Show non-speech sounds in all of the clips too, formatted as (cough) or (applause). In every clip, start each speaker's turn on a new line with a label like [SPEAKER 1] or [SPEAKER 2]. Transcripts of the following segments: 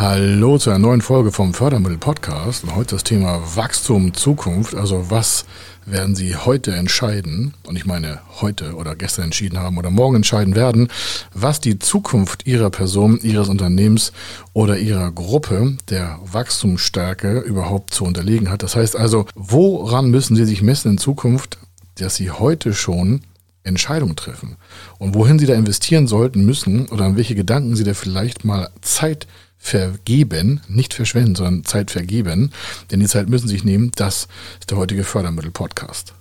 [SPEAKER 1] Hallo zu einer neuen Folge vom Fördermittel Podcast und heute das Thema Wachstum Zukunft. Also was werden Sie heute entscheiden, und ich meine heute oder gestern entschieden haben oder morgen entscheiden werden, was die Zukunft Ihrer Person, Ihres Unternehmens oder Ihrer Gruppe der Wachstumsstärke überhaupt zu unterlegen hat. Das heißt also, woran müssen Sie sich messen in Zukunft, dass Sie heute schon Entscheidungen treffen und wohin Sie da investieren sollten müssen oder an welche Gedanken Sie da vielleicht mal Zeit vergeben, nicht verschwenden, sondern Zeit vergeben. Denn die Zeit müssen sich nehmen. Das ist der heutige Fördermittel-Podcast.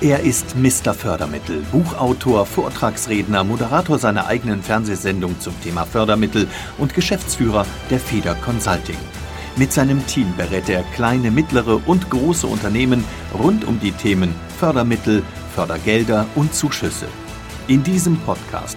[SPEAKER 2] Er ist Mr. Fördermittel, Buchautor, Vortragsredner, Moderator seiner eigenen Fernsehsendung zum Thema Fördermittel und Geschäftsführer der Feder Consulting. Mit seinem Team berät er kleine, mittlere und große Unternehmen rund um die Themen Fördermittel, Fördergelder und Zuschüsse. In diesem Podcast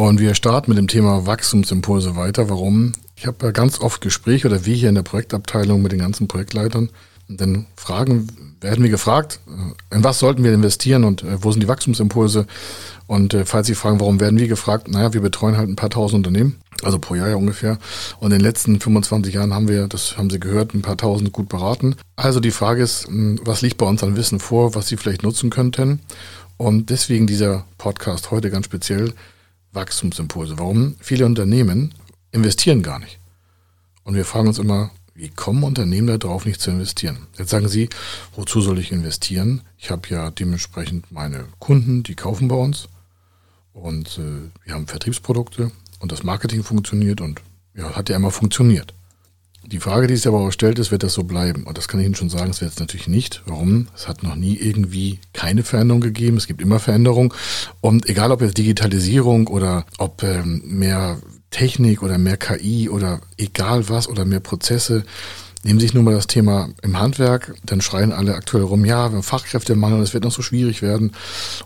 [SPEAKER 1] Und wir starten mit dem Thema Wachstumsimpulse weiter. Warum? Ich habe ja ganz oft Gespräche oder wir hier in der Projektabteilung mit den ganzen Projektleitern. Und dann fragen, werden wir gefragt, äh, in was sollten wir investieren und äh, wo sind die Wachstumsimpulse? Und äh, falls Sie fragen, warum werden wir gefragt? Naja, wir betreuen halt ein paar tausend Unternehmen, also pro Jahr ja ungefähr. Und in den letzten 25 Jahren haben wir, das haben Sie gehört, ein paar tausend gut beraten. Also die Frage ist, was liegt bei uns an Wissen vor, was Sie vielleicht nutzen könnten? Und deswegen dieser Podcast heute ganz speziell Wachstumsimpulse. Warum? Viele Unternehmen investieren gar nicht. Und wir fragen uns immer, wie kommen Unternehmen darauf, nicht zu investieren? Jetzt sagen Sie, wozu soll ich investieren? Ich habe ja dementsprechend meine Kunden, die kaufen bei uns und äh, wir haben Vertriebsprodukte und das Marketing funktioniert und ja, hat ja immer funktioniert. Die Frage, die sich aber auch stellt, ist, wird das so bleiben? Und das kann ich Ihnen schon sagen, es wird es natürlich nicht. Warum? Es hat noch nie irgendwie keine Veränderung gegeben. Es gibt immer Veränderungen. Und egal ob jetzt Digitalisierung oder ob ähm, mehr Technik oder mehr KI oder egal was oder mehr Prozesse, Nehmen Sie sich nur mal das Thema im Handwerk, dann schreien alle aktuell rum, ja, wir haben Fachkräftemangel, es wird noch so schwierig werden.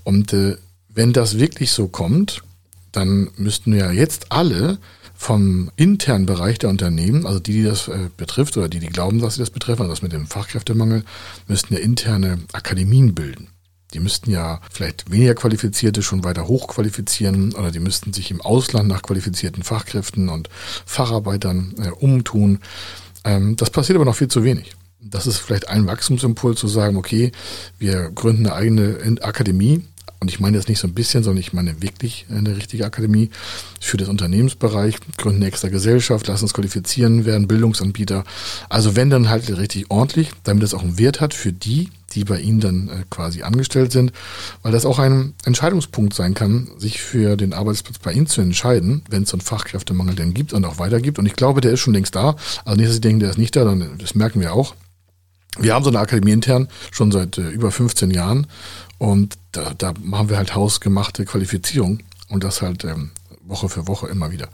[SPEAKER 1] Und äh, wenn das wirklich so kommt, dann müssten ja jetzt alle vom internen Bereich der Unternehmen, also die, die das äh, betrifft oder die, die glauben, dass sie das betreffen, also das mit dem Fachkräftemangel, müssten ja interne Akademien bilden. Die müssten ja vielleicht weniger Qualifizierte schon weiter hochqualifizieren oder die müssten sich im Ausland nach qualifizierten Fachkräften und Facharbeitern äh, umtun. Ähm, das passiert aber noch viel zu wenig. Das ist vielleicht ein Wachstumsimpuls zu sagen, okay, wir gründen eine eigene Akademie, und ich meine jetzt nicht so ein bisschen, sondern ich meine wirklich eine richtige Akademie für das Unternehmensbereich, gründen extra Gesellschaft, lassen uns qualifizieren, werden Bildungsanbieter. Also wenn dann halt richtig ordentlich, damit es auch einen Wert hat für die, die bei Ihnen dann äh, quasi angestellt sind, weil das auch ein Entscheidungspunkt sein kann, sich für den Arbeitsplatz bei Ihnen zu entscheiden, wenn es so einen Fachkräftemangel denn gibt und auch weitergibt. Und ich glaube, der ist schon längst da. Also nicht, dass Sie denken, der ist nicht da, dann, das merken wir auch. Wir haben so eine Akademie intern schon seit äh, über 15 Jahren und da, da machen wir halt hausgemachte Qualifizierung und das halt ähm, Woche für Woche immer wieder.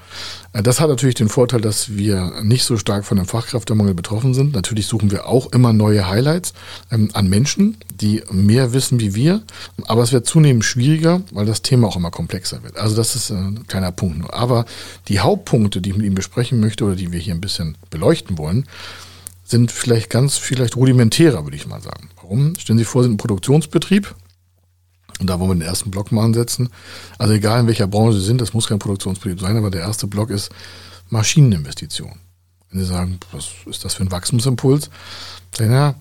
[SPEAKER 1] Äh, das hat natürlich den Vorteil, dass wir nicht so stark von dem Fachkräftemangel betroffen sind. Natürlich suchen wir auch immer neue Highlights ähm, an Menschen, die mehr wissen wie wir. Aber es wird zunehmend schwieriger, weil das Thema auch immer komplexer wird. Also das ist äh, ein kleiner Punkt nur. Aber die Hauptpunkte, die ich mit ihm besprechen möchte oder die wir hier ein bisschen beleuchten wollen, sind vielleicht ganz vielleicht rudimentärer, würde ich mal sagen. Warum? Stellen Sie vor, Sie sind ein Produktionsbetrieb und da wollen wir den ersten Block mal ansetzen. Also egal in welcher Branche Sie sind, das muss kein Produktionsbetrieb sein, aber der erste Block ist Maschineninvestition. Wenn Sie sagen, was ist das für ein Wachstumsimpuls? Dann ja,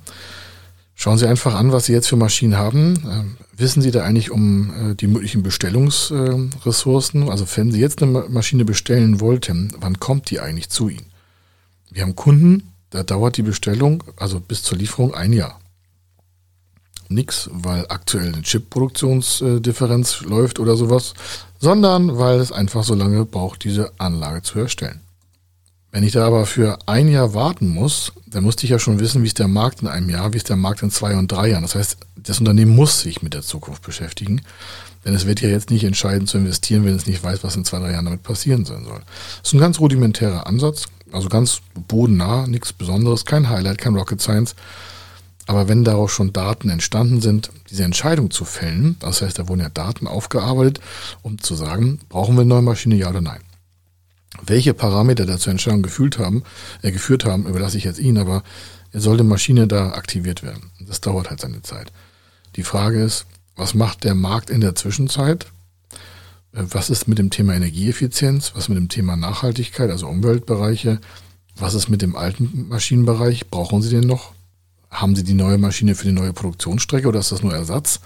[SPEAKER 1] schauen Sie einfach an, was Sie jetzt für Maschinen haben. Ähm, wissen Sie da eigentlich um äh, die möglichen Bestellungsressourcen? Äh, also wenn Sie jetzt eine Maschine bestellen wollten, wann kommt die eigentlich zu Ihnen? Wir haben Kunden, da dauert die Bestellung, also bis zur Lieferung, ein Jahr nichts, weil aktuell eine Chip-Produktionsdifferenz läuft oder sowas, sondern weil es einfach so lange braucht, diese Anlage zu erstellen. Wenn ich da aber für ein Jahr warten muss, dann musste ich ja schon wissen, wie ist der Markt in einem Jahr, wie ist der Markt in zwei und drei Jahren. Das heißt, das Unternehmen muss sich mit der Zukunft beschäftigen. Denn es wird ja jetzt nicht entscheiden zu investieren, wenn es nicht weiß, was in zwei, drei Jahren damit passieren sein soll. Das ist ein ganz rudimentärer Ansatz. Also ganz bodennah, nichts Besonderes, kein Highlight, kein Rocket Science. Aber wenn daraus schon Daten entstanden sind, diese Entscheidung zu fällen, das heißt, da wurden ja Daten aufgearbeitet, um zu sagen, brauchen wir eine neue Maschine, ja oder nein. Welche Parameter da zur Entscheidung gefühlt haben, äh, geführt haben, überlasse ich jetzt Ihnen, aber soll die Maschine da aktiviert werden. Das dauert halt seine Zeit. Die Frage ist, was macht der Markt in der Zwischenzeit? Äh, was ist mit dem Thema Energieeffizienz? Was mit dem Thema Nachhaltigkeit, also Umweltbereiche? Was ist mit dem alten Maschinenbereich? Brauchen Sie den noch? Haben Sie die neue Maschine für die neue Produktionsstrecke oder ist das nur Ersatz?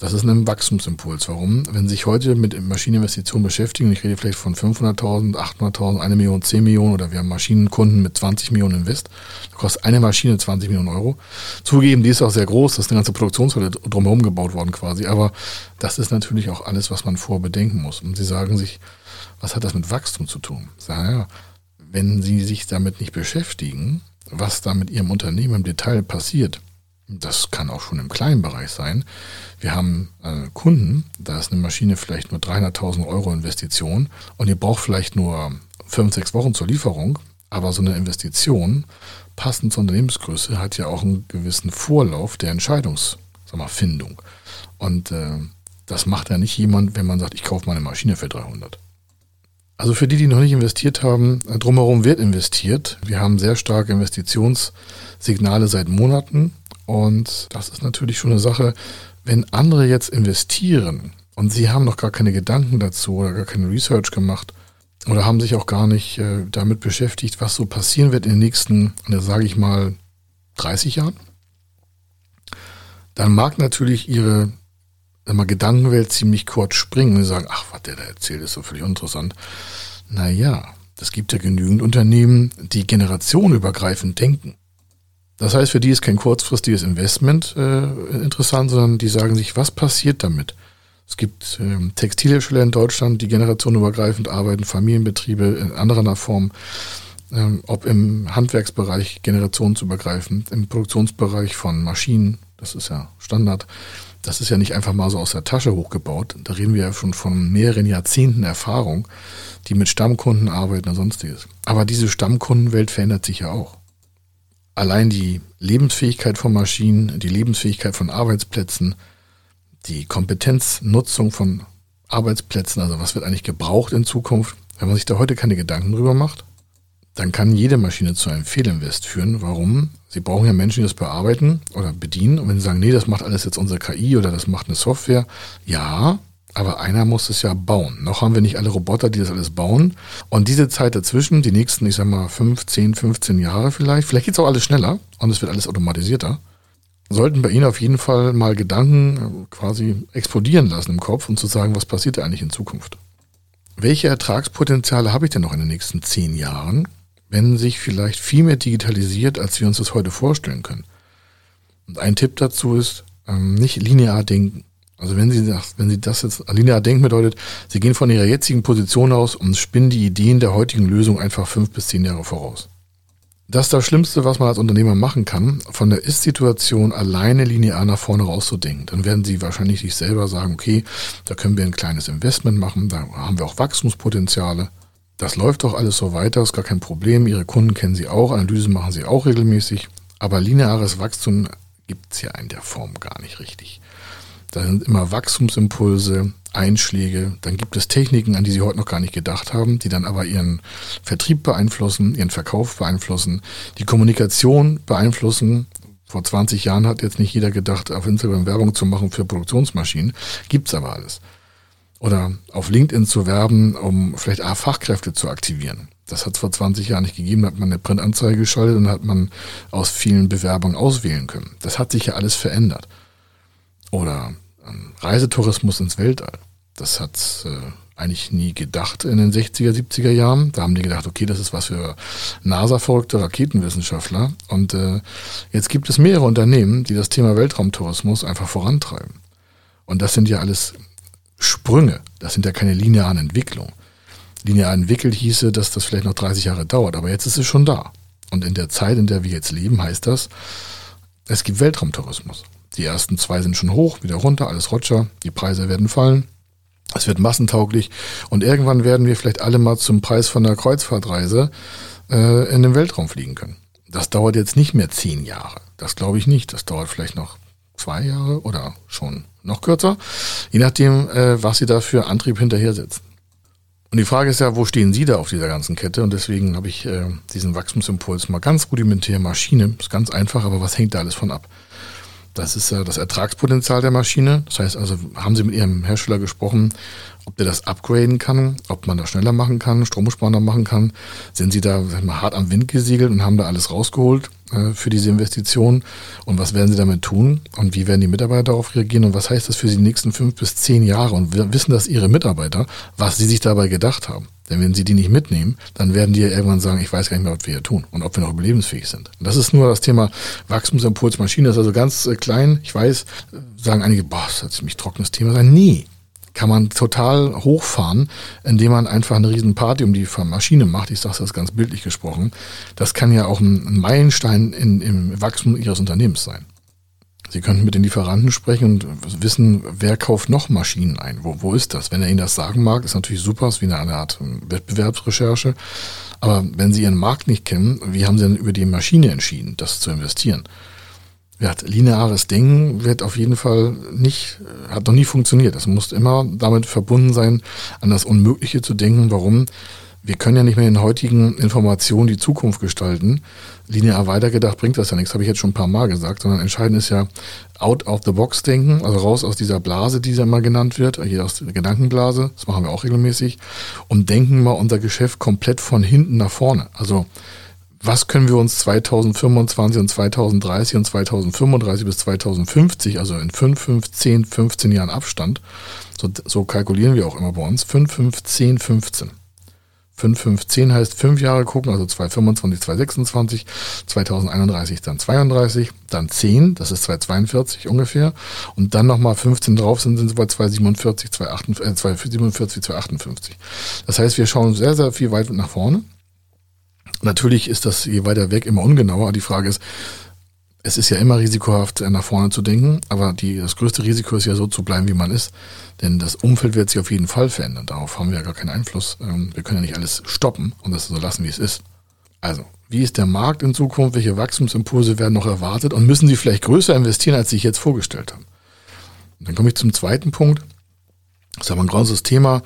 [SPEAKER 1] Das ist ein Wachstumsimpuls. Warum? Wenn Sie sich heute mit Maschineninvestitionen beschäftigen, ich rede vielleicht von 500.000, 800.000, 1 Million, 10 Millionen oder wir haben Maschinenkunden mit 20 Millionen Invest, kostet eine Maschine 20 Millionen Euro. Zugegeben, die ist auch sehr groß, das ist eine ganze Produktionshalle drumherum gebaut worden quasi, aber das ist natürlich auch alles, was man vorbedenken muss. Und Sie sagen sich, was hat das mit Wachstum zu tun? Sagen, ja, wenn Sie sich damit nicht beschäftigen, was da mit Ihrem Unternehmen im Detail passiert, das kann auch schon im kleinen Bereich sein. Wir haben äh, Kunden, da ist eine Maschine vielleicht nur 300.000 Euro Investition und ihr braucht vielleicht nur fünf, sechs Wochen zur Lieferung. Aber so eine Investition, passend zur Unternehmensgröße, hat ja auch einen gewissen Vorlauf der Entscheidungsfindung. Und äh, das macht ja nicht jemand, wenn man sagt, ich kaufe mal eine Maschine für 300. Also für die, die noch nicht investiert haben, äh, drumherum wird investiert. Wir haben sehr starke Investitionssignale seit Monaten. Und das ist natürlich schon eine Sache, wenn andere jetzt investieren und sie haben noch gar keine Gedanken dazu oder gar keine Research gemacht oder haben sich auch gar nicht äh, damit beschäftigt, was so passieren wird in den nächsten, sage ich mal, 30 Jahren, dann mag natürlich ihre mal, Gedankenwelt ziemlich kurz springen und sagen, ach, was der da erzählt, ist so völlig interessant. Naja, es gibt ja genügend Unternehmen, die generationenübergreifend denken. Das heißt, für die ist kein kurzfristiges Investment äh, interessant, sondern die sagen sich, was passiert damit? Es gibt ähm, Textilhersteller in Deutschland, die generationenübergreifend arbeiten, Familienbetriebe in anderer Form, ähm, ob im Handwerksbereich generationsübergreifend, im Produktionsbereich von Maschinen, das ist ja Standard. Das ist ja nicht einfach mal so aus der Tasche hochgebaut. Da reden wir ja schon von mehreren Jahrzehnten Erfahrung, die mit Stammkunden arbeiten und sonstiges. Aber diese Stammkundenwelt verändert sich ja auch allein die Lebensfähigkeit von Maschinen, die Lebensfähigkeit von Arbeitsplätzen, die Kompetenznutzung von Arbeitsplätzen, also was wird eigentlich gebraucht in Zukunft, wenn man sich da heute keine Gedanken drüber macht, dann kann jede Maschine zu einem Fehlinvest führen. Warum? Sie brauchen ja Menschen, die das bearbeiten oder bedienen. Und wenn sie sagen, nee, das macht alles jetzt unsere KI oder das macht eine Software, ja, aber einer muss es ja bauen. Noch haben wir nicht alle Roboter, die das alles bauen. Und diese Zeit dazwischen, die nächsten, ich sag mal, 5, 10, 15 Jahre vielleicht, vielleicht geht es auch alles schneller und es wird alles automatisierter, sollten bei Ihnen auf jeden Fall mal Gedanken äh, quasi explodieren lassen im Kopf und zu sagen, was passiert eigentlich in Zukunft? Welche Ertragspotenziale habe ich denn noch in den nächsten zehn Jahren, wenn sich vielleicht viel mehr digitalisiert, als wir uns das heute vorstellen können? Und ein Tipp dazu ist, ähm, nicht linear denken. Also wenn Sie, wenn Sie das jetzt linear denken bedeutet, Sie gehen von Ihrer jetzigen Position aus und spinnen die Ideen der heutigen Lösung einfach fünf bis zehn Jahre voraus. Das ist das Schlimmste, was man als Unternehmer machen kann, von der Ist-Situation alleine linear nach vorne rauszudenken. Dann werden Sie wahrscheinlich sich selber sagen, okay, da können wir ein kleines Investment machen, da haben wir auch Wachstumspotenziale. Das läuft doch alles so weiter, ist gar kein Problem. Ihre Kunden kennen Sie auch, Analysen machen Sie auch regelmäßig. Aber lineares Wachstum gibt es ja in der Form gar nicht richtig. Da sind immer Wachstumsimpulse, Einschläge. Dann gibt es Techniken, an die Sie heute noch gar nicht gedacht haben, die dann aber Ihren Vertrieb beeinflussen, Ihren Verkauf beeinflussen, die Kommunikation beeinflussen. Vor 20 Jahren hat jetzt nicht jeder gedacht, auf Instagram Werbung zu machen für Produktionsmaschinen. Gibt's aber alles. Oder auf LinkedIn zu werben, um vielleicht A, Fachkräfte zu aktivieren. Das hat es vor 20 Jahren nicht gegeben. Da hat man eine Printanzeige geschaltet und hat man aus vielen Bewerbungen auswählen können. Das hat sich ja alles verändert. Oder ähm, Reisetourismus ins Weltall. Das hat äh, eigentlich nie gedacht in den 60er, 70er Jahren. Da haben die gedacht, okay, das ist was für NASA-verrückte Raketenwissenschaftler. Und äh, jetzt gibt es mehrere Unternehmen, die das Thema Weltraumtourismus einfach vorantreiben. Und das sind ja alles Sprünge. Das sind ja keine linearen Entwicklungen. Linear entwickelt hieße, dass das vielleicht noch 30 Jahre dauert, aber jetzt ist es schon da. Und in der Zeit, in der wir jetzt leben, heißt das, es gibt Weltraumtourismus. Die ersten zwei sind schon hoch, wieder runter, alles Roger. Die Preise werden fallen. Es wird massentauglich. Und irgendwann werden wir vielleicht alle mal zum Preis von einer Kreuzfahrtreise äh, in den Weltraum fliegen können. Das dauert jetzt nicht mehr zehn Jahre. Das glaube ich nicht. Das dauert vielleicht noch zwei Jahre oder schon noch kürzer, je nachdem, äh, was Sie da für Antrieb hinterher setzen. Und die Frage ist ja, wo stehen Sie da auf dieser ganzen Kette? Und deswegen habe ich äh, diesen Wachstumsimpuls mal ganz rudimentär Maschine. Ist ganz einfach, aber was hängt da alles von ab? Das ist ja das Ertragspotenzial der Maschine. Das heißt also, haben Sie mit Ihrem Hersteller gesprochen, ob der das upgraden kann, ob man das schneller machen kann, stromsparender machen kann. Sind Sie da sag mal, hart am Wind gesegelt und haben da alles rausgeholt äh, für diese Investition? Und was werden Sie damit tun? Und wie werden die Mitarbeiter darauf reagieren? Und was heißt das für die nächsten fünf bis zehn Jahre? Und wissen das Ihre Mitarbeiter, was Sie sich dabei gedacht haben. Denn wenn sie die nicht mitnehmen, dann werden die ja irgendwann sagen, ich weiß gar nicht mehr, was wir hier tun und ob wir noch überlebensfähig sind. Und das ist nur das Thema Wachstumsimpuls Maschine. Das ist also ganz äh, klein. Ich weiß, äh, sagen einige, boah, das ist ein ziemlich trockenes Thema sein. Nee, kann man total hochfahren, indem man einfach eine riesen Party um die Maschine macht. Ich sage das ganz bildlich gesprochen. Das kann ja auch ein Meilenstein in, im Wachstum Ihres Unternehmens sein. Sie könnten mit den Lieferanten sprechen und wissen, wer kauft noch Maschinen ein? Wo, wo ist das? Wenn er Ihnen das sagen mag, ist natürlich super, ist wie eine Art Wettbewerbsrecherche. Aber wenn Sie Ihren Markt nicht kennen, wie haben Sie denn über die Maschine entschieden, das zu investieren? Ja, lineares Denken wird auf jeden Fall nicht, hat noch nie funktioniert. Es muss immer damit verbunden sein, an das Unmögliche zu denken. Warum? Wir können ja nicht mehr in heutigen Informationen die Zukunft gestalten. Linear weitergedacht bringt das ja nichts, habe ich jetzt schon ein paar Mal gesagt, sondern entscheidend ist ja out of the box denken, also raus aus dieser Blase, die ja immer genannt wird, hier aus der Gedankenblase, das machen wir auch regelmäßig, und denken mal unser Geschäft komplett von hinten nach vorne. Also was können wir uns 2025 und 2030 und 2035 bis 2050, also in 5, 5, 10, 15 Jahren Abstand, so, so kalkulieren wir auch immer bei uns, 5, 5, 10, 15. 5, 5, 10 heißt 5 Jahre gucken, also 2025, 2026, 2031 dann 32, dann 10, das ist 2042 ungefähr, und dann nochmal 15 drauf sind, sind sie bei 2047, 2047, 2058. Das heißt, wir schauen sehr, sehr viel weit nach vorne Natürlich ist das je weiter weg immer ungenauer. Die Frage ist, es ist ja immer risikohaft, nach vorne zu denken, aber die, das größte Risiko ist ja so zu bleiben, wie man ist. Denn das Umfeld wird sich auf jeden Fall verändern. Darauf haben wir ja gar keinen Einfluss. Ähm, wir können ja nicht alles stoppen und das so lassen, wie es ist. Also, wie ist der Markt in Zukunft? Welche Wachstumsimpulse werden noch erwartet? Und müssen Sie vielleicht größer investieren, als Sie sich jetzt vorgestellt haben? Und dann komme ich zum zweiten Punkt. Das ist aber ein großes Thema.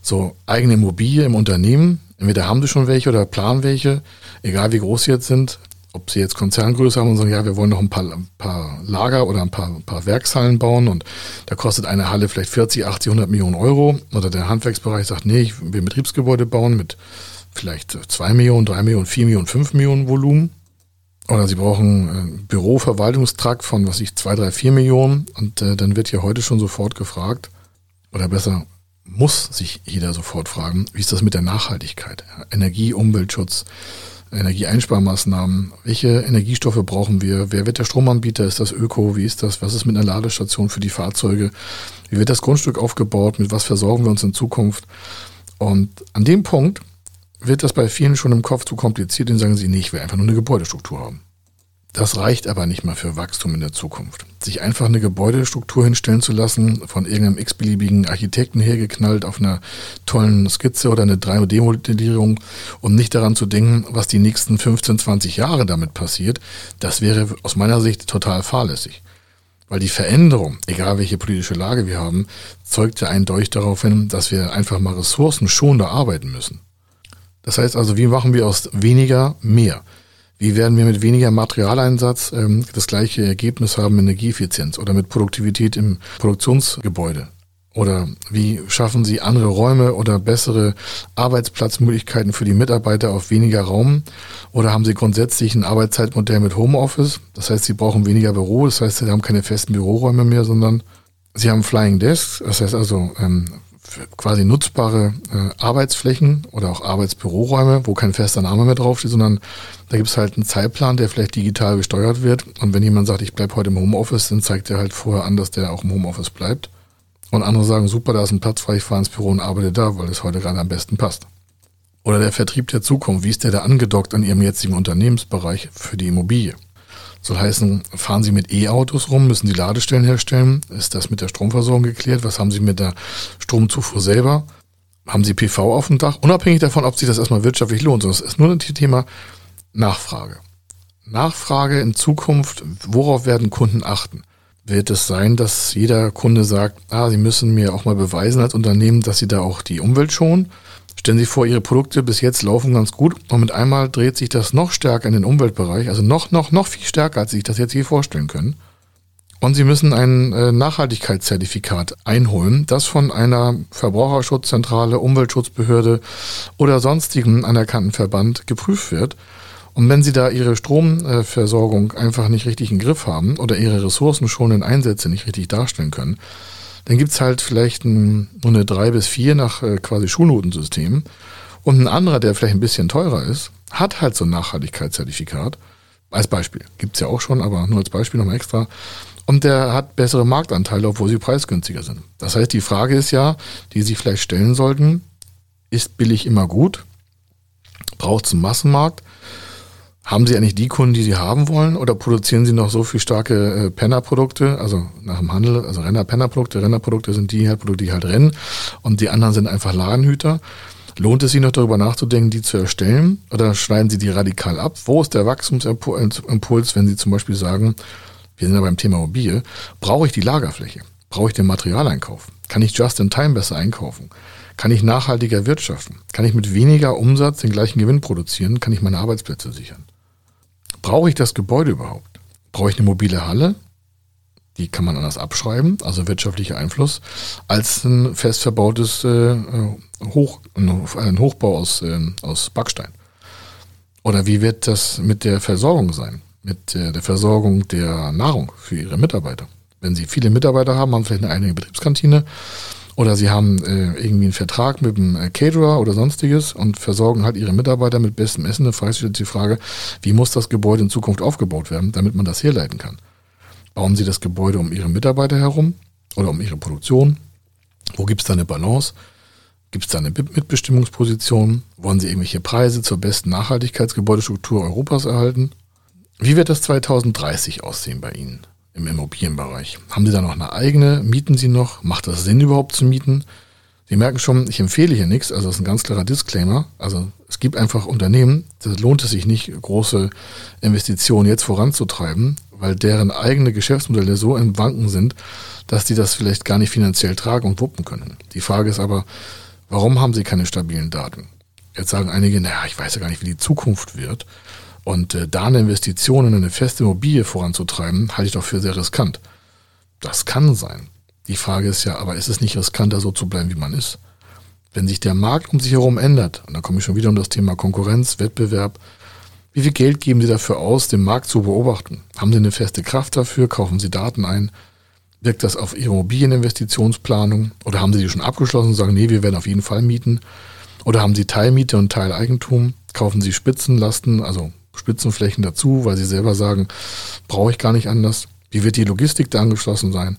[SPEAKER 1] So eigene Immobilie im Unternehmen. Entweder haben sie schon welche oder planen welche, egal wie groß sie jetzt sind. Ob sie jetzt Konzerngröße haben und sagen, ja, wir wollen noch ein paar, ein paar Lager oder ein paar, ein paar Werkshallen bauen und da kostet eine Halle vielleicht 40, 80, 100 Millionen Euro. Oder der Handwerksbereich sagt, nee, ich will Betriebsgebäude bauen mit vielleicht zwei Millionen, drei Millionen, vier Millionen, fünf Millionen Volumen. Oder sie brauchen äh, Büroverwaltungstrakt von, was ich, zwei, drei, vier Millionen. Und äh, dann wird ja heute schon sofort gefragt, oder besser, muss sich jeder sofort fragen, wie ist das mit der Nachhaltigkeit? Energie, Umweltschutz, Energieeinsparmaßnahmen, welche Energiestoffe brauchen wir? Wer wird der Stromanbieter? Ist das Öko? Wie ist das? Was ist mit einer Ladestation für die Fahrzeuge? Wie wird das Grundstück aufgebaut? Mit was versorgen wir uns in Zukunft? Und an dem Punkt wird das bei vielen schon im Kopf zu kompliziert und sagen sie, nee, ich will einfach nur eine Gebäudestruktur haben. Das reicht aber nicht mal für Wachstum in der Zukunft. Sich einfach eine Gebäudestruktur hinstellen zu lassen, von irgendeinem x-beliebigen Architekten hergeknallt auf einer tollen Skizze oder eine 3D-Modellierung und nicht daran zu denken, was die nächsten 15, 20 Jahre damit passiert, das wäre aus meiner Sicht total fahrlässig. Weil die Veränderung, egal welche politische Lage wir haben, zeugt ja eindeutig darauf hin, dass wir einfach mal ressourcenschonender arbeiten müssen. Das heißt also, wie machen wir aus weniger mehr? Wie werden wir mit weniger Materialeinsatz ähm, das gleiche Ergebnis haben mit Energieeffizienz oder mit Produktivität im Produktionsgebäude? Oder wie schaffen Sie andere Räume oder bessere Arbeitsplatzmöglichkeiten für die Mitarbeiter auf weniger Raum? Oder haben Sie grundsätzlich ein Arbeitszeitmodell mit Homeoffice? Das heißt, Sie brauchen weniger Büro, das heißt, Sie haben keine festen Büroräume mehr, sondern Sie haben Flying Desks, das heißt also ähm, quasi nutzbare äh, Arbeitsflächen oder auch Arbeitsbüroräume, wo kein fester Name mehr draufsteht, sondern da gibt es halt einen Zeitplan, der vielleicht digital gesteuert wird. Und wenn jemand sagt, ich bleibe heute im Homeoffice, dann zeigt er halt vorher an, dass der auch im Homeoffice bleibt. Und andere sagen, super, da ist ein Platz frei, ich fahre ins Büro und arbeite da, weil es heute gerade am besten passt. Oder der Vertrieb der Zukunft, wie ist der da angedockt an Ihrem jetzigen Unternehmensbereich für die Immobilie? Soll heißen, fahren Sie mit E-Autos rum, müssen Sie Ladestellen herstellen? Ist das mit der Stromversorgung geklärt? Was haben Sie mit der Stromzufuhr selber? haben Sie PV auf dem Dach, unabhängig davon, ob sich das erstmal wirtschaftlich lohnt. sondern es ist nur das Thema Nachfrage. Nachfrage in Zukunft, worauf werden Kunden achten? Wird es sein, dass jeder Kunde sagt, ah, Sie müssen mir auch mal beweisen als Unternehmen, dass Sie da auch die Umwelt schonen? Stellen Sie vor, Ihre Produkte bis jetzt laufen ganz gut und mit einmal dreht sich das noch stärker in den Umweltbereich, also noch, noch, noch viel stärker, als Sie sich das jetzt je vorstellen können. Und Sie müssen ein äh, Nachhaltigkeitszertifikat einholen, das von einer Verbraucherschutzzentrale, Umweltschutzbehörde oder sonstigen anerkannten Verband geprüft wird. Und wenn Sie da Ihre Stromversorgung einfach nicht richtig im Griff haben oder Ihre ressourcenschonenden Einsätze nicht richtig darstellen können, dann gibt's halt vielleicht ein, nur eine drei bis vier nach äh, quasi Schulnotensystem. Und ein anderer, der vielleicht ein bisschen teurer ist, hat halt so ein Nachhaltigkeitszertifikat. Als Beispiel. Gibt's ja auch schon, aber nur als Beispiel nochmal extra. Und der hat bessere Marktanteile, obwohl sie preisgünstiger sind. Das heißt, die Frage ist ja, die Sie vielleicht stellen sollten, ist billig immer gut? Braucht es einen Massenmarkt? Haben Sie eigentlich die Kunden, die Sie haben wollen, oder produzieren Sie noch so viel starke äh, Penner-Produkte, also nach dem Handel, also Renner-Penner-Produkte? Renner-Produkte sind die Produkte, die halt rennen, und die anderen sind einfach Ladenhüter. Lohnt es sich noch darüber nachzudenken, die zu erstellen, oder schneiden Sie die radikal ab? Wo ist der Wachstumsimpuls, wenn Sie zum Beispiel sagen, wir sind ja beim Thema Mobil, brauche ich die Lagerfläche? Brauche ich den Materialeinkauf? Kann ich just in time besser einkaufen? Kann ich nachhaltiger wirtschaften? Kann ich mit weniger Umsatz den gleichen Gewinn produzieren? Kann ich meine Arbeitsplätze sichern? Brauche ich das Gebäude überhaupt? Brauche ich eine mobile Halle? Die kann man anders abschreiben, also wirtschaftlicher Einfluss, als ein fest verbautes äh, Hoch, ein Hochbau aus, äh, aus Backstein. Oder wie wird das mit der Versorgung sein? Mit äh, der Versorgung der Nahrung für Ihre Mitarbeiter? Wenn Sie viele Mitarbeiter haben, haben vielleicht eine eigene Betriebskantine, oder sie haben äh, irgendwie einen Vertrag mit einem äh, Caterer oder sonstiges und versorgen halt ihre Mitarbeiter mit bestem Essen. Da fragt sich die Frage, wie muss das Gebäude in Zukunft aufgebaut werden, damit man das herleiten kann? Bauen Sie das Gebäude um Ihre Mitarbeiter herum oder um Ihre Produktion? Wo gibt es da eine Balance? Gibt es da eine Mitbestimmungsposition? Wollen Sie irgendwelche Preise zur besten Nachhaltigkeitsgebäudestruktur Europas erhalten? Wie wird das 2030 aussehen bei Ihnen? Im Immobilienbereich. Haben Sie da noch eine eigene? Mieten Sie noch? Macht das Sinn überhaupt zu mieten? Sie merken schon, ich empfehle hier nichts, also das ist ein ganz klarer Disclaimer. Also es gibt einfach Unternehmen, da lohnt es sich nicht, große Investitionen jetzt voranzutreiben, weil deren eigene Geschäftsmodelle so im Wanken sind, dass die das vielleicht gar nicht finanziell tragen und wuppen können. Die Frage ist aber, warum haben sie keine stabilen Daten? Jetzt sagen einige, naja, ich weiß ja gar nicht, wie die Zukunft wird. Und äh, da eine Investition in eine feste Immobilie voranzutreiben, halte ich doch für sehr riskant. Das kann sein. Die Frage ist ja, aber ist es nicht riskanter, so zu bleiben, wie man ist? Wenn sich der Markt um sich herum ändert, und da komme ich schon wieder um das Thema Konkurrenz, Wettbewerb, wie viel Geld geben Sie dafür aus, den Markt zu beobachten? Haben Sie eine feste Kraft dafür? Kaufen Sie Daten ein? Wirkt das auf Ihre Immobilieninvestitionsplanung? Oder haben Sie die schon abgeschlossen und sagen, nee, wir werden auf jeden Fall mieten? Oder haben Sie Teilmiete und Teileigentum? Kaufen Sie Spitzenlasten, also Spitzenflächen dazu, weil sie selber sagen, brauche ich gar nicht anders. Wie wird die Logistik da angeschlossen sein?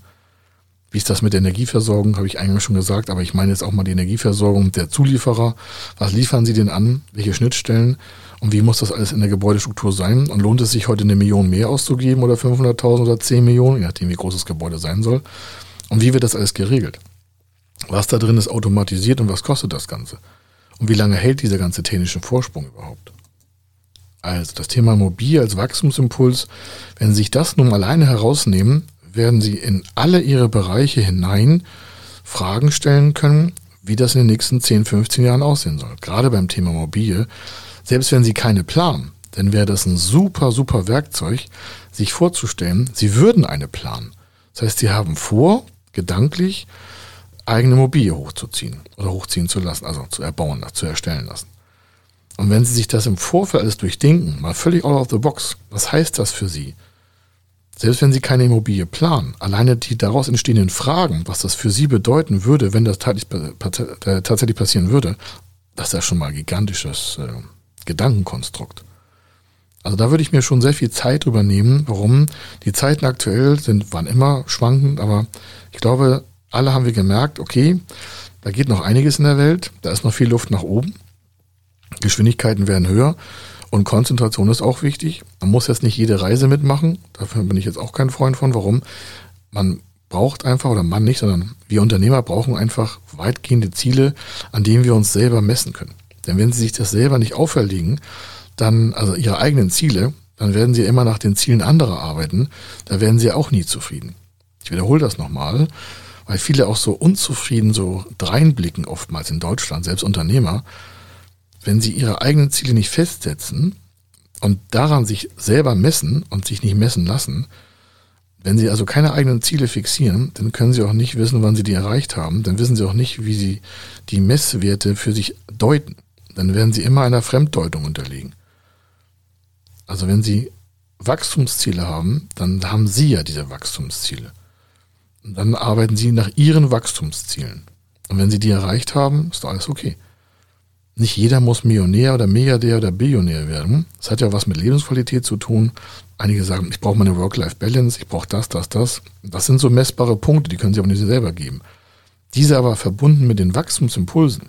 [SPEAKER 1] Wie ist das mit der Energieversorgung? Habe ich eigentlich schon gesagt, aber ich meine jetzt auch mal die Energieversorgung der Zulieferer. Was liefern sie denn an? Welche Schnittstellen? Und wie muss das alles in der Gebäudestruktur sein? Und lohnt es sich heute eine Million mehr auszugeben oder 500.000 oder 10 Millionen, je nachdem wie groß das Gebäude sein soll? Und wie wird das alles geregelt? Was da drin ist automatisiert und was kostet das Ganze? Und wie lange hält dieser ganze technische Vorsprung überhaupt? Also das Thema Mobil als Wachstumsimpuls, wenn Sie sich das nun alleine herausnehmen, werden Sie in alle Ihre Bereiche hinein Fragen stellen können, wie das in den nächsten 10, 15 Jahren aussehen soll. Gerade beim Thema Mobil. Selbst wenn Sie keine planen, dann wäre das ein super, super Werkzeug, sich vorzustellen, Sie würden eine planen. Das heißt, Sie haben vor, gedanklich eigene Mobil hochzuziehen oder hochziehen zu lassen, also zu erbauen, zu erstellen lassen. Und wenn Sie sich das im Vorfeld alles durchdenken, mal völlig out of the box, was heißt das für Sie? Selbst wenn Sie keine Immobilie planen, alleine die daraus entstehenden Fragen, was das für Sie bedeuten würde, wenn das äh, tatsächlich passieren würde, das ist ja schon mal ein gigantisches äh, Gedankenkonstrukt. Also da würde ich mir schon sehr viel Zeit drüber nehmen, warum die Zeiten aktuell sind, waren immer schwankend, aber ich glaube, alle haben wir gemerkt, okay, da geht noch einiges in der Welt, da ist noch viel Luft nach oben. Geschwindigkeiten werden höher und Konzentration ist auch wichtig. Man muss jetzt nicht jede Reise mitmachen. Dafür bin ich jetzt auch kein Freund von. Warum? Man braucht einfach, oder Mann nicht, sondern wir Unternehmer brauchen einfach weitgehende Ziele, an denen wir uns selber messen können. Denn wenn sie sich das selber nicht auferlegen, dann, also ihre eigenen Ziele, dann werden sie immer nach den Zielen anderer arbeiten, da werden sie auch nie zufrieden. Ich wiederhole das nochmal, weil viele auch so unzufrieden so dreinblicken, oftmals in Deutschland, selbst Unternehmer, wenn sie ihre eigenen Ziele nicht festsetzen und daran sich selber messen und sich nicht messen lassen, wenn Sie also keine eigenen Ziele fixieren, dann können Sie auch nicht wissen, wann Sie die erreicht haben. Dann wissen Sie auch nicht, wie Sie die Messwerte für sich deuten. Dann werden Sie immer einer Fremddeutung unterliegen. Also wenn Sie Wachstumsziele haben, dann haben Sie ja diese Wachstumsziele. Und dann arbeiten Sie nach Ihren Wachstumszielen. Und wenn Sie die erreicht haben, ist alles okay. Nicht jeder muss Millionär oder Milliardär oder Billionär werden. Das hat ja was mit Lebensqualität zu tun. Einige sagen, ich brauche meine Work-Life-Balance, ich brauche das, das, das. Das sind so messbare Punkte, die können Sie aber nicht selber geben. Diese aber verbunden mit den Wachstumsimpulsen,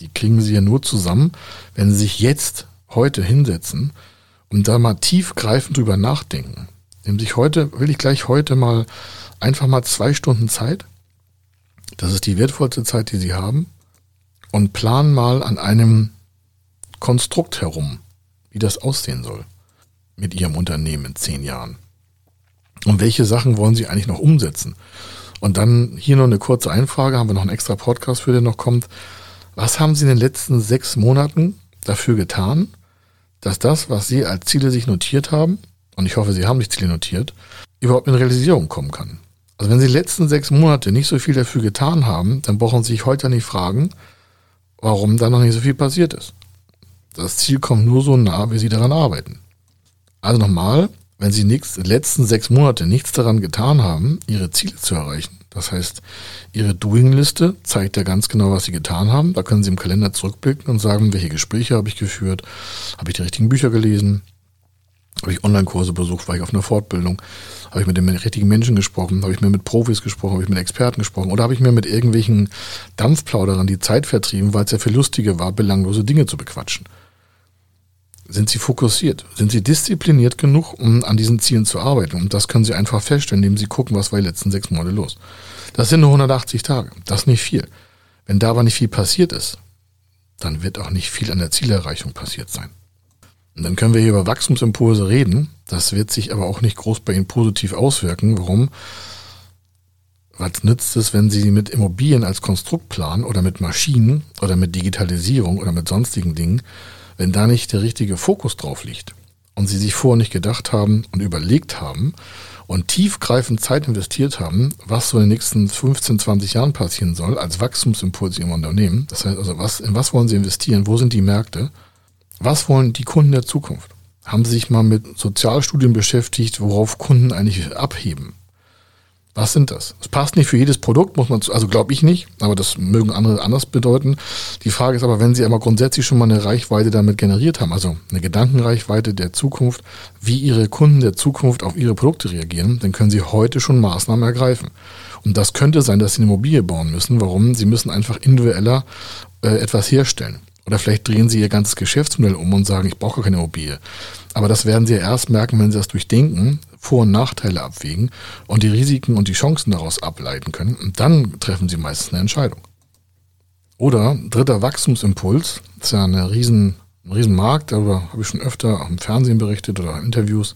[SPEAKER 1] die kriegen Sie ja nur zusammen, wenn Sie sich jetzt, heute hinsetzen und da mal tiefgreifend drüber nachdenken. Nehmen sich heute, will ich gleich heute mal einfach mal zwei Stunden Zeit. Das ist die wertvollste Zeit, die Sie haben und plan mal an einem Konstrukt herum, wie das aussehen soll mit Ihrem Unternehmen in zehn Jahren. Und welche Sachen wollen Sie eigentlich noch umsetzen? Und dann hier noch eine kurze Einfrage, haben wir noch einen extra Podcast für, der noch kommt. Was haben Sie in den letzten sechs Monaten dafür getan, dass das, was Sie als Ziele sich notiert haben, und ich hoffe, Sie haben sich Ziele notiert, überhaupt in Realisierung kommen kann? Also wenn Sie die letzten sechs Monate nicht so viel dafür getan haben, dann brauchen Sie sich heute nicht fragen, warum da noch nicht so viel passiert ist. Das Ziel kommt nur so nah, wie Sie daran arbeiten. Also nochmal, wenn Sie die letzten sechs Monate nichts daran getan haben, Ihre Ziele zu erreichen, das heißt, Ihre Doing-Liste zeigt ja ganz genau, was Sie getan haben. Da können Sie im Kalender zurückblicken und sagen, welche Gespräche habe ich geführt, habe ich die richtigen Bücher gelesen, habe ich Online-Kurse besucht, war ich auf einer Fortbildung, habe ich mit den richtigen Menschen gesprochen, habe ich mir mit Profis gesprochen, habe ich mit Experten gesprochen oder habe ich mir mit irgendwelchen Dampfplauderern die Zeit vertrieben, weil es ja für Lustige war, belanglose Dinge zu bequatschen. Sind Sie fokussiert? Sind Sie diszipliniert genug, um an diesen Zielen zu arbeiten? Und das können Sie einfach feststellen, indem Sie gucken, was war die letzten sechs Monate los. Das sind nur 180 Tage. Das ist nicht viel. Wenn da aber nicht viel passiert ist, dann wird auch nicht viel an der Zielerreichung passiert sein. Und dann können wir hier über Wachstumsimpulse reden. Das wird sich aber auch nicht groß bei Ihnen positiv auswirken. Warum? Was nützt es, wenn Sie mit Immobilien als Konstrukt planen oder mit Maschinen oder mit Digitalisierung oder mit sonstigen Dingen, wenn da nicht der richtige Fokus drauf liegt und Sie sich vorher nicht gedacht haben und überlegt haben und tiefgreifend Zeit investiert haben, was so in den nächsten 15, 20 Jahren passieren soll als Wachstumsimpuls im Unternehmen. Das heißt also, was, in was wollen Sie investieren? Wo sind die Märkte? Was wollen die Kunden der Zukunft? Haben Sie sich mal mit Sozialstudien beschäftigt, worauf Kunden eigentlich abheben? Was sind das? Es passt nicht für jedes Produkt, muss man, also glaube ich nicht, aber das mögen andere anders bedeuten. Die Frage ist aber, wenn Sie aber grundsätzlich schon mal eine Reichweite damit generiert haben, also eine Gedankenreichweite der Zukunft, wie Ihre Kunden der Zukunft auf Ihre Produkte reagieren, dann können Sie heute schon Maßnahmen ergreifen. Und das könnte sein, dass Sie eine Immobilie bauen müssen. Warum? Sie müssen einfach individueller äh, etwas herstellen. Oder vielleicht drehen sie ihr ganzes Geschäftsmodell um und sagen, ich brauche keine Immobilie. Aber das werden sie ja erst merken, wenn sie das durchdenken, Vor- und Nachteile abwägen und die Risiken und die Chancen daraus ableiten können. Und dann treffen sie meistens eine Entscheidung. Oder dritter Wachstumsimpuls, das ist ja ein Riesenmarkt, darüber habe ich schon öfter im Fernsehen berichtet oder Interviews.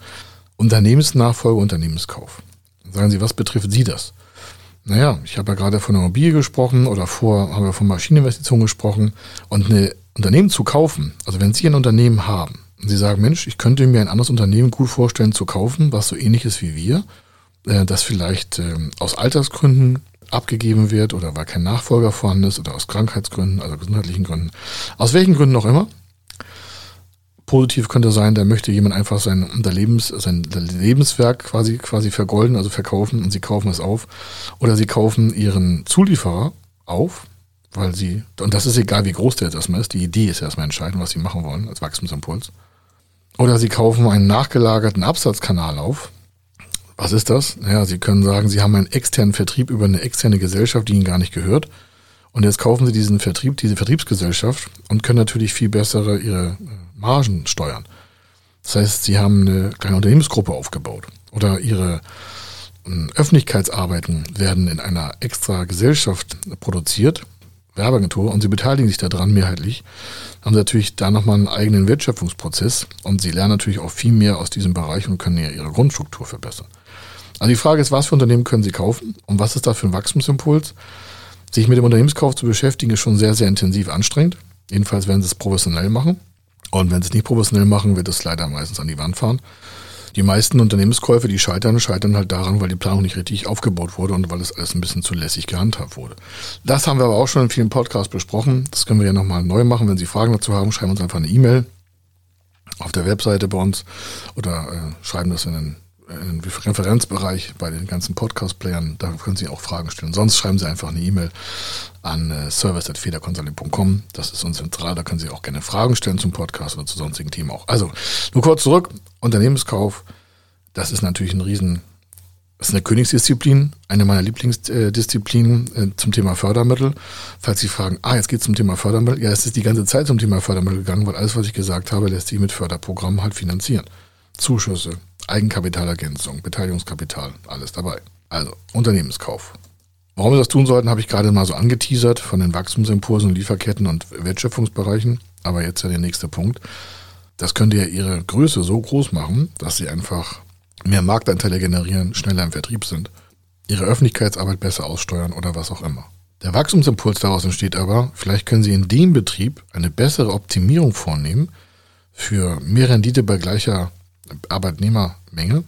[SPEAKER 1] Unternehmensnachfolge, Unternehmenskauf. Sagen Sie, was betrifft Sie das? Naja, ich habe ja gerade von der Immobilie gesprochen oder vor haben wir von Maschineninvestitionen gesprochen und eine Unternehmen zu kaufen, also wenn Sie ein Unternehmen haben und Sie sagen, Mensch, ich könnte mir ein anderes Unternehmen gut vorstellen zu kaufen, was so ähnlich ist wie wir, äh, das vielleicht äh, aus Altersgründen abgegeben wird oder weil kein Nachfolger vorhanden ist oder aus Krankheitsgründen, also gesundheitlichen Gründen, aus welchen Gründen auch immer. Positiv könnte sein, da möchte jemand einfach sein, Lebens, sein Lebenswerk quasi, quasi vergolden, also verkaufen und sie kaufen es auf. Oder sie kaufen ihren Zulieferer auf, weil sie, und das ist egal, wie groß der jetzt erstmal ist, die Idee ist erstmal entscheidend, was sie machen wollen als Wachstumsimpuls. Oder sie kaufen einen nachgelagerten Absatzkanal auf. Was ist das? Naja, sie können sagen, sie haben einen externen Vertrieb über eine externe Gesellschaft, die ihnen gar nicht gehört. Und jetzt kaufen sie diesen Vertrieb, diese Vertriebsgesellschaft und können natürlich viel bessere ihre äh, Margen steuern. Das heißt, sie haben eine kleine Unternehmensgruppe aufgebaut oder ihre Öffentlichkeitsarbeiten werden in einer extra Gesellschaft produziert, Werbeagentur, und sie beteiligen sich daran mehrheitlich, haben sie natürlich da nochmal einen eigenen Wertschöpfungsprozess und sie lernen natürlich auch viel mehr aus diesem Bereich und können ja ihre Grundstruktur verbessern. Also die Frage ist, was für Unternehmen können Sie kaufen und was ist da für ein Wachstumsimpuls? Sich mit dem Unternehmenskauf zu beschäftigen, ist schon sehr, sehr intensiv anstrengend. Jedenfalls, wenn Sie es professionell machen. Und wenn Sie es nicht professionell machen, wird es leider meistens an die Wand fahren. Die meisten Unternehmenskäufe, die scheitern, scheitern halt daran, weil die Planung nicht richtig aufgebaut wurde und weil es alles ein bisschen zu lässig gehandhabt wurde. Das haben wir aber auch schon in vielen Podcasts besprochen. Das können wir ja nochmal neu machen. Wenn Sie Fragen dazu haben, schreiben uns einfach eine E-Mail auf der Webseite bei uns oder äh, schreiben das in den Referenzbereich bei den ganzen Podcast-Playern. Da können Sie auch Fragen stellen. Sonst schreiben Sie einfach eine E-Mail an äh. Das ist uns zentral. Da können Sie auch gerne Fragen stellen zum Podcast oder zu sonstigen Themen auch. Also, nur kurz zurück. Unternehmenskauf, das ist natürlich ein riesen, das ist eine Königsdisziplin, eine meiner Lieblingsdisziplinen äh, zum Thema Fördermittel. Falls Sie fragen, ah, jetzt geht es zum Thema Fördermittel. Ja, es ist die ganze Zeit zum Thema Fördermittel gegangen, weil alles, was ich gesagt habe, lässt sich mit Förderprogrammen halt finanzieren. Zuschüsse, Eigenkapitalergänzung, Beteiligungskapital, alles dabei. Also Unternehmenskauf. Warum wir das tun sollten, habe ich gerade mal so angeteasert von den Wachstumsimpulsen, Lieferketten und Wertschöpfungsbereichen. Aber jetzt ja der nächste Punkt. Das könnte ja Ihre Größe so groß machen, dass Sie einfach mehr Marktanteile generieren, schneller im Vertrieb sind, Ihre Öffentlichkeitsarbeit besser aussteuern oder was auch immer. Der Wachstumsimpuls daraus entsteht aber, vielleicht können Sie in dem Betrieb eine bessere Optimierung vornehmen für mehr Rendite bei gleicher Arbeitnehmermenge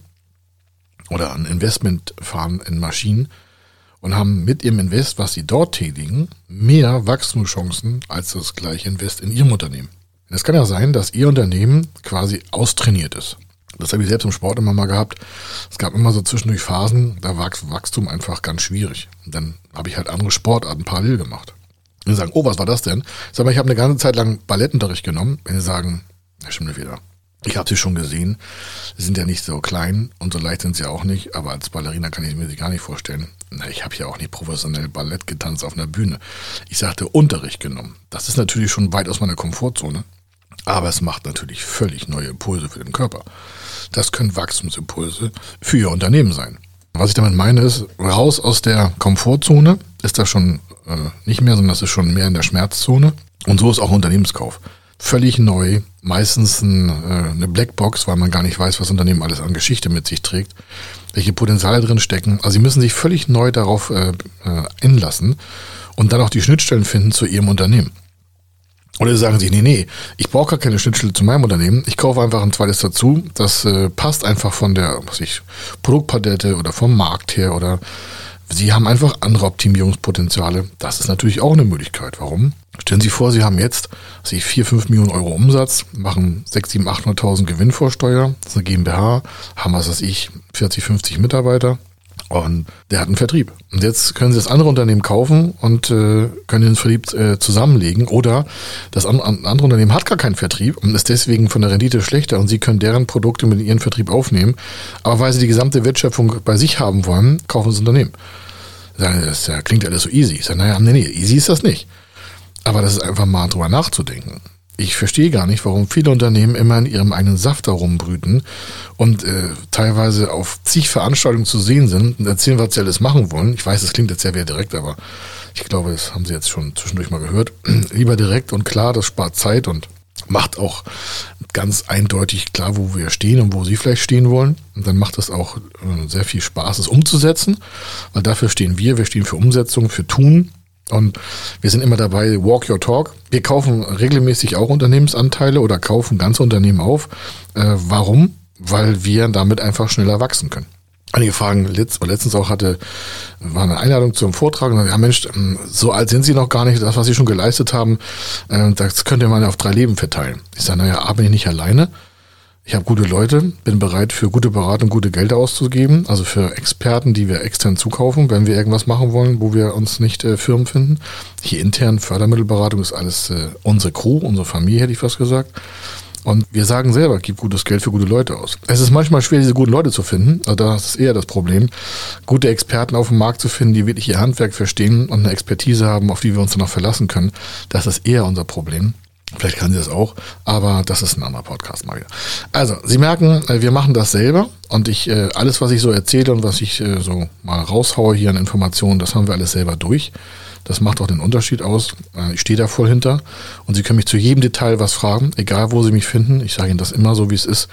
[SPEAKER 1] oder ein Investment fahren in Maschinen und haben mit ihrem Invest, was sie dort tätigen, mehr Wachstumschancen als das gleiche Invest in ihrem Unternehmen. Es kann ja sein, dass ihr Unternehmen quasi austrainiert ist. Das habe ich selbst im Sport immer mal gehabt. Es gab immer so zwischendurch Phasen, da war Wachstum einfach ganz schwierig. Und dann habe ich halt andere Sportarten parallel gemacht. Und die sagen, oh, was war das denn? Ich sage ich habe eine ganze Zeit lang Ballettunterricht genommen. Wenn sie sagen, stimmt wieder. Ich habe sie schon gesehen. Sie sind ja nicht so klein und so leicht sind sie auch nicht, aber als Ballerina kann ich mir sie gar nicht vorstellen. Na, ich habe ja auch nicht professionell Ballett getanzt auf einer Bühne. Ich sagte Unterricht genommen. Das ist natürlich schon weit aus meiner Komfortzone, aber es macht natürlich völlig neue Impulse für den Körper. Das können Wachstumsimpulse für Ihr Unternehmen sein. Was ich damit meine ist, raus aus der Komfortzone ist das schon äh, nicht mehr, sondern das ist schon mehr in der Schmerzzone. Und so ist auch Unternehmenskauf völlig neu, meistens ein, äh, eine Blackbox, weil man gar nicht weiß, was Unternehmen alles an Geschichte mit sich trägt, welche Potenziale drin stecken. Also sie müssen sich völlig neu darauf äh, äh, einlassen und dann auch die Schnittstellen finden zu ihrem Unternehmen. Oder sie sagen sich, nee, nee, ich brauche gar keine Schnittstelle zu meinem Unternehmen. Ich kaufe einfach ein zweites dazu. Das äh, passt einfach von der was ich, Produktpalette oder vom Markt her oder Sie haben einfach andere Optimierungspotenziale. Das ist natürlich auch eine Möglichkeit. Warum? Stellen Sie vor, Sie haben jetzt Sie 4, 5 Millionen Euro Umsatz, machen 6, 7, 800.000 Gewinn vor Steuer, das ist eine GmbH, haben, was weiß ich, 40, 50 Mitarbeiter und der hat einen Vertrieb. Und jetzt können Sie das andere Unternehmen kaufen und äh, können den Vertrieb äh, zusammenlegen oder das andere, andere Unternehmen hat gar keinen Vertrieb und ist deswegen von der Rendite schlechter und Sie können deren Produkte mit Ihrem Vertrieb aufnehmen. Aber weil Sie die gesamte Wertschöpfung bei sich haben wollen, kaufen Sie das Unternehmen. Das klingt alles so easy. Ich sage, naja, nee, nee, easy ist das nicht. Aber das ist einfach mal drüber nachzudenken. Ich verstehe gar nicht, warum viele Unternehmen immer in ihrem eigenen Saft herumbrüten und äh, teilweise auf zig Veranstaltungen zu sehen sind und erzählen, was sie alles machen wollen. Ich weiß, das klingt jetzt sehr sehr direkt, aber ich glaube, das haben Sie jetzt schon zwischendurch mal gehört. (clears throat) Lieber direkt und klar, das spart Zeit und macht auch ganz eindeutig klar, wo wir stehen und wo Sie vielleicht stehen wollen. Und dann macht es auch äh, sehr viel Spaß, es umzusetzen, weil dafür stehen wir. Wir stehen für Umsetzung, für Tun. Und wir sind immer dabei, walk your talk. Wir kaufen regelmäßig auch Unternehmensanteile oder kaufen ganze Unternehmen auf. Äh, warum? Weil wir damit einfach schneller wachsen können. Einige Fragen letztens auch hatte, war eine Einladung zum Vortrag und dann, ja Mensch, ähm, so alt sind Sie noch gar nicht, das, was Sie schon geleistet haben, äh, das könnt ihr mal auf drei Leben verteilen. Ich sage, naja, A, bin ich nicht alleine. Ich habe gute Leute, bin bereit für gute Beratung, gute Gelder auszugeben, also für Experten, die wir extern zukaufen, wenn wir irgendwas machen wollen, wo wir uns nicht äh, Firmen finden. Hier intern Fördermittelberatung ist alles äh, unsere Crew, unsere Familie, hätte ich fast gesagt. Und wir sagen selber, gib gutes Geld für gute Leute aus. Es ist manchmal schwer, diese guten Leute zu finden. Also das ist eher das Problem. Gute Experten auf dem Markt zu finden, die wirklich ihr Handwerk verstehen und eine Expertise haben, auf die wir uns dann auch verlassen können. Das ist eher unser Problem. Vielleicht kann sie das auch, aber das ist ein anderer Podcast mal wieder. Also, Sie merken, äh, wir machen das selber und ich, äh, alles, was ich so erzähle und was ich äh, so mal raushaue hier an Informationen, das haben wir alles selber durch. Das macht auch den Unterschied aus. Ich stehe da voll hinter und Sie können mich zu jedem Detail was fragen, egal wo Sie mich finden. Ich sage Ihnen das immer so, wie es ist.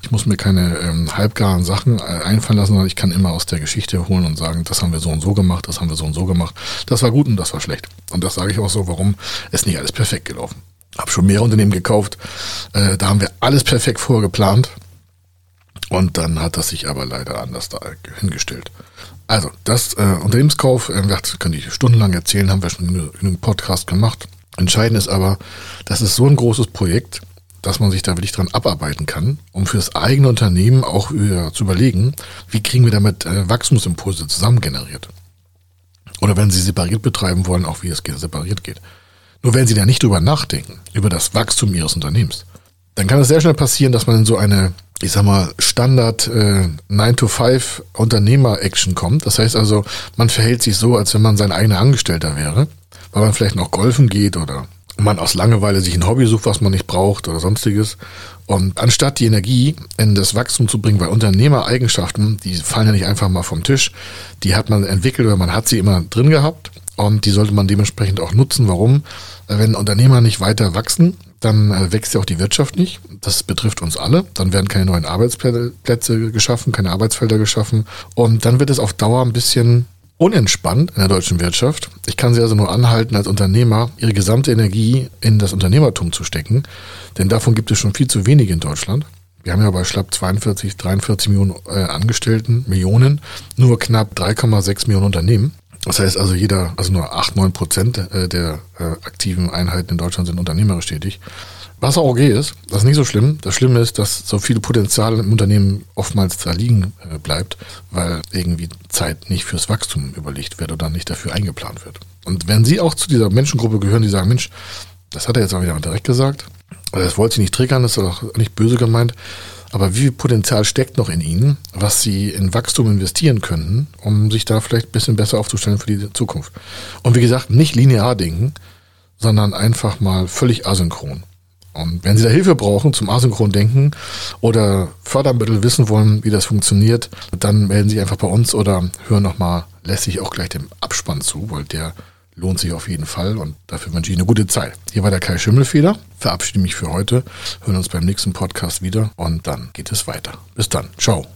[SPEAKER 1] Ich muss mir keine ähm, halbgaren Sachen einfallen lassen, sondern ich kann immer aus der Geschichte holen und sagen, das haben wir so und so gemacht, das haben wir so und so gemacht. Das war gut und das war schlecht. Und das sage ich auch so, warum ist nicht alles perfekt gelaufen. Habe schon mehrere Unternehmen gekauft. Äh, da haben wir alles perfekt vorgeplant. Und dann hat das sich aber leider anders da hingestellt. Also, das äh, Unternehmenskauf, äh, das könnte ich stundenlang erzählen, haben wir schon einem Podcast gemacht. Entscheidend ist aber, das ist so ein großes Projekt, dass man sich da wirklich dran abarbeiten kann, um für das eigene Unternehmen auch über, zu überlegen, wie kriegen wir damit äh, Wachstumsimpulse zusammen generiert. Oder wenn Sie separiert betreiben wollen, auch wie es separiert geht. Nur wenn Sie da nicht drüber nachdenken, über das Wachstum Ihres Unternehmens, dann kann es sehr schnell passieren, dass man in so eine, ich sag mal, Standard äh, 9-to-5 Unternehmer-Action kommt. Das heißt also, man verhält sich so, als wenn man sein eigener Angestellter wäre, weil man vielleicht noch golfen geht oder man aus Langeweile sich ein Hobby sucht, was man nicht braucht oder sonstiges. Und anstatt die Energie in das Wachstum zu bringen, weil Unternehmereigenschaften, die fallen ja nicht einfach mal vom Tisch, die hat man entwickelt oder man hat sie immer drin gehabt und die sollte man dementsprechend auch nutzen. Warum? Wenn Unternehmer nicht weiter wachsen, dann äh, wächst ja auch die Wirtschaft nicht. Das betrifft uns alle. Dann werden keine neuen Arbeitsplätze geschaffen, keine Arbeitsfelder geschaffen. Und dann wird es auf Dauer ein bisschen unentspannt in der deutschen Wirtschaft. Ich kann Sie also nur anhalten, als Unternehmer Ihre gesamte Energie in das Unternehmertum zu stecken. Denn davon gibt es schon viel zu wenig in Deutschland. Wir haben ja bei schlapp 42, 43 Millionen äh, Angestellten, Millionen, nur knapp 3,6 Millionen Unternehmen. Das heißt also jeder, also nur 8, 9 Prozent äh, der äh, aktiven Einheiten in Deutschland sind unternehmerisch tätig. Was auch okay ist, das ist nicht so schlimm. Das Schlimme ist, dass so viel Potenzial im Unternehmen oftmals da liegen äh, bleibt, weil irgendwie Zeit nicht fürs Wachstum überlegt wird oder nicht dafür eingeplant wird. Und wenn Sie auch zu dieser Menschengruppe gehören, die sagen, Mensch, das hat er jetzt auch wieder direkt gesagt, das wollte Sie nicht triggern, das ist auch nicht böse gemeint, aber wie viel Potenzial steckt noch in ihnen, was sie in Wachstum investieren könnten, um sich da vielleicht ein bisschen besser aufzustellen für die Zukunft? Und wie gesagt, nicht linear denken, sondern einfach mal völlig asynchron. Und wenn Sie da Hilfe brauchen zum asynchron Denken oder Fördermittel wissen wollen, wie das funktioniert, dann melden Sie sich einfach bei uns oder hören nochmal lässig auch gleich dem Abspann zu, weil der lohnt sich auf jeden Fall und dafür wünsche ich eine gute Zeit. Hier war der Kai Schimmelfeder, verabschiede mich für heute, hören uns beim nächsten Podcast wieder und dann geht es weiter. Bis dann, ciao.